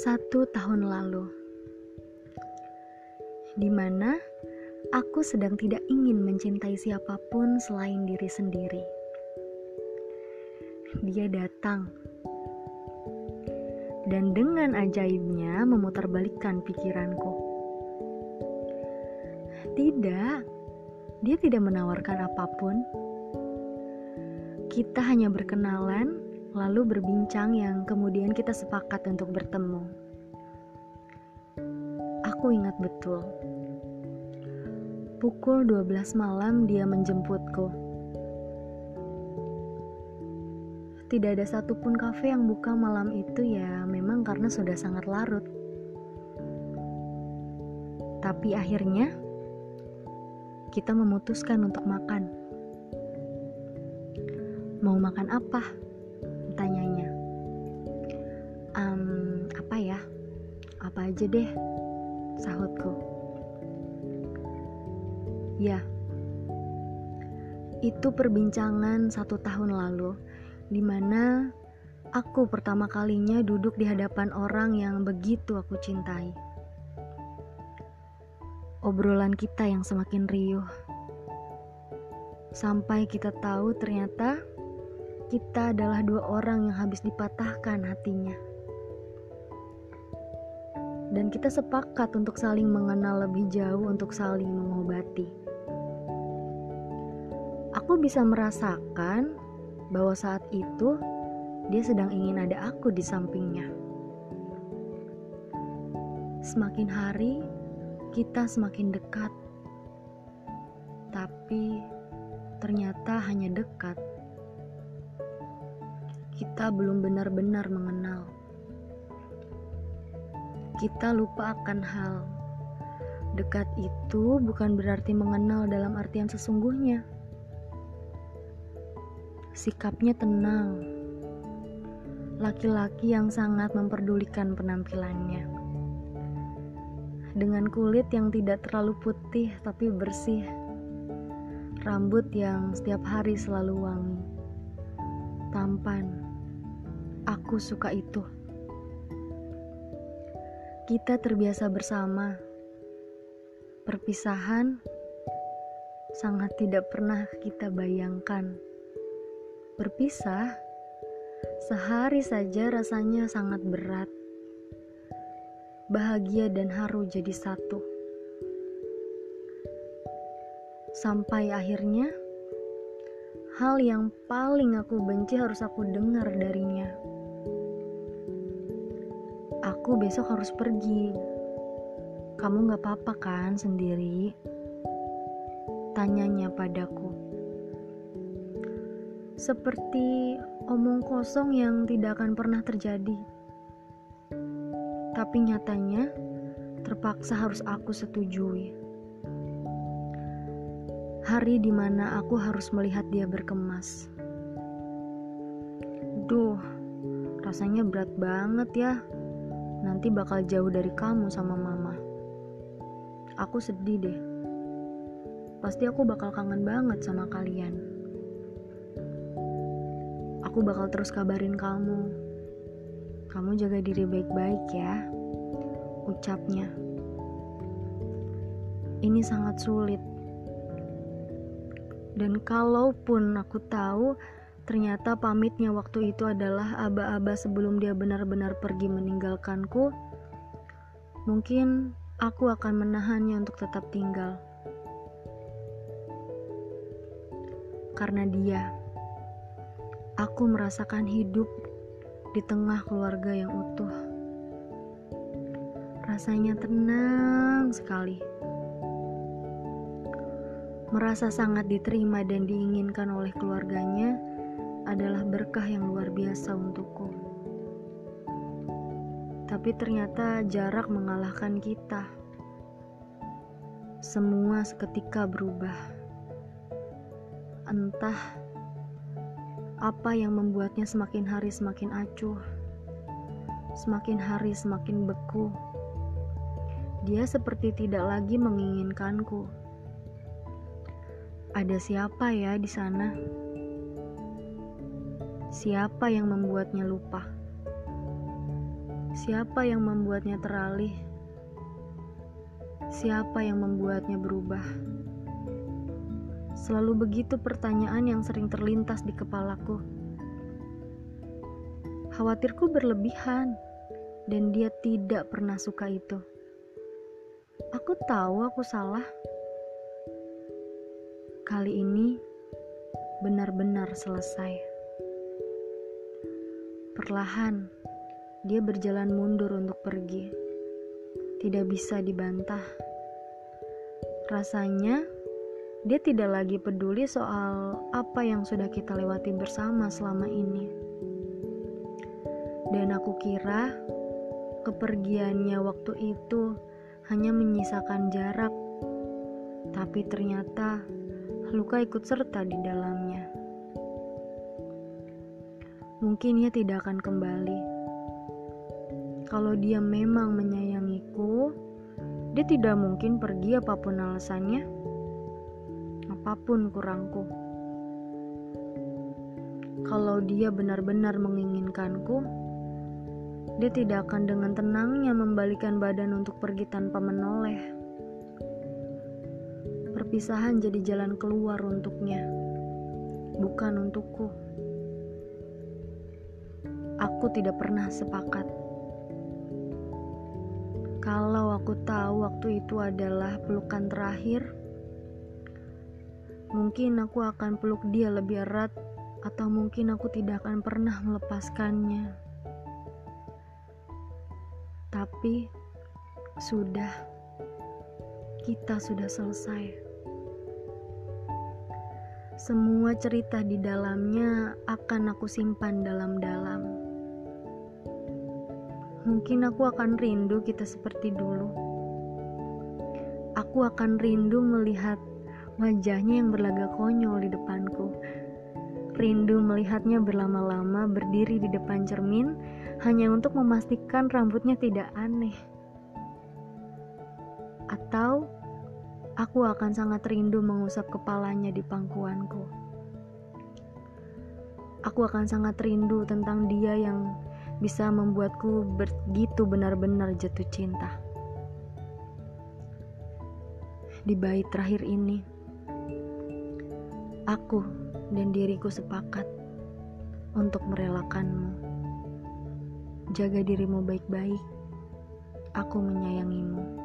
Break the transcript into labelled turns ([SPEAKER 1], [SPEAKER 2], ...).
[SPEAKER 1] Satu tahun lalu, di mana aku sedang tidak ingin mencintai siapa pun selain diri sendiri. Dia datang dan dengan ajaibnya memutarbalikkan pikiranku. Tidak, dia tidak menawarkan apa pun. Kita hanya berkenalan lalu berbincang yang kemudian kita sepakat untuk bertemu. Aku ingat betul. Pukul 12 malam dia menjemputku. Tidak ada satupun kafe yang buka malam itu ya memang karena sudah sangat larut. Tapi akhirnya kita memutuskan untuk makan. Mau makan apa? Um, apa ya? Apa aja deh, sahutku. Ya, itu perbincangan satu tahun lalu, di mana aku pertama kalinya duduk di hadapan orang yang begitu aku cintai. Obrolan kita yang semakin riuh, sampai kita tahu ternyata kita adalah dua orang yang habis dipatahkan hatinya. Dan kita sepakat untuk saling mengenal lebih jauh untuk saling mengobati. Aku bisa merasakan bahwa saat itu dia sedang ingin ada aku di sampingnya. Semakin hari kita semakin dekat. Tapi ternyata hanya dekat kita belum benar-benar mengenal. Kita lupa akan hal. Dekat itu bukan berarti mengenal dalam artian sesungguhnya. Sikapnya tenang. Laki-laki yang sangat memperdulikan penampilannya. Dengan kulit yang tidak terlalu putih tapi bersih. Rambut yang setiap hari selalu wangi. Tampan Aku suka itu. Kita terbiasa bersama. Perpisahan sangat tidak pernah kita bayangkan. Berpisah sehari saja rasanya sangat berat. Bahagia dan haru jadi satu. Sampai akhirnya hal yang paling aku benci harus aku dengar darinya. Aku besok harus pergi. Kamu gak apa-apa kan sendiri? Tanyanya padaku. Seperti omong kosong yang tidak akan pernah terjadi. Tapi nyatanya terpaksa harus aku setujui hari di mana aku harus melihat dia berkemas. Duh, rasanya berat banget ya. Nanti bakal jauh dari kamu sama mama. Aku sedih deh. Pasti aku bakal kangen banget sama kalian. Aku bakal terus kabarin kamu. Kamu jaga diri baik-baik ya. Ucapnya. Ini sangat sulit dan kalaupun aku tahu ternyata pamitnya waktu itu adalah aba-aba sebelum dia benar-benar pergi meninggalkanku, mungkin aku akan menahannya untuk tetap tinggal. Karena dia, aku merasakan hidup di tengah keluarga yang utuh. Rasanya tenang sekali merasa sangat diterima dan diinginkan oleh keluarganya adalah berkah yang luar biasa untukku. Tapi ternyata jarak mengalahkan kita. Semua seketika berubah. Entah apa yang membuatnya semakin hari semakin acuh, semakin hari semakin beku. Dia seperti tidak lagi menginginkanku ada siapa ya di sana? Siapa yang membuatnya lupa? Siapa yang membuatnya teralih? Siapa yang membuatnya berubah? Selalu begitu pertanyaan yang sering terlintas di kepalaku. Khawatirku berlebihan, dan dia tidak pernah suka itu. Aku tahu aku salah. Kali ini benar-benar selesai. Perlahan, dia berjalan mundur untuk pergi. Tidak bisa dibantah. Rasanya dia tidak lagi peduli soal apa yang sudah kita lewati bersama selama ini. Dan aku kira kepergiannya waktu itu hanya menyisakan jarak, tapi ternyata luka ikut serta di dalamnya. Mungkin ia tidak akan kembali kalau dia memang menyayangiku, dia tidak mungkin pergi apa pun alasannya, apa pun kurangku. Kalau dia benar-benar menginginkanku, dia tidak akan dengan tenangnya membalikan badan untuk pergi tanpa menoleh. Perpisahan jadi jalan keluar untuknya, bukan untukku. Aku tidak pernah sepakat kalau aku tahu waktu itu adalah pelukan terakhir, mungkin aku akan peluk dia lebih erat, atau mungkin aku tidak akan pernah melepaskannya. Tapi sudah, kita sudah selesai. Semua cerita di dalamnya akan aku simpan dalam-dalam. Mungkin aku akan rindu kita seperti dulu. Aku akan rindu melihat wajahnya yang berlagak konyol di depanku. Rindu melihatnya berlama-lama berdiri di depan cermin hanya untuk memastikan rambutnya tidak aneh. Atau aku akan sangat rindu mengusap kepalanya di pangkuanku. Aku akan sangat rindu tentang dia yang bisa membuatku begitu benar-benar jatuh cinta. Di bait terakhir ini, aku dan diriku sepakat untuk merelakanmu. Jaga dirimu baik-baik. Aku menyayangimu.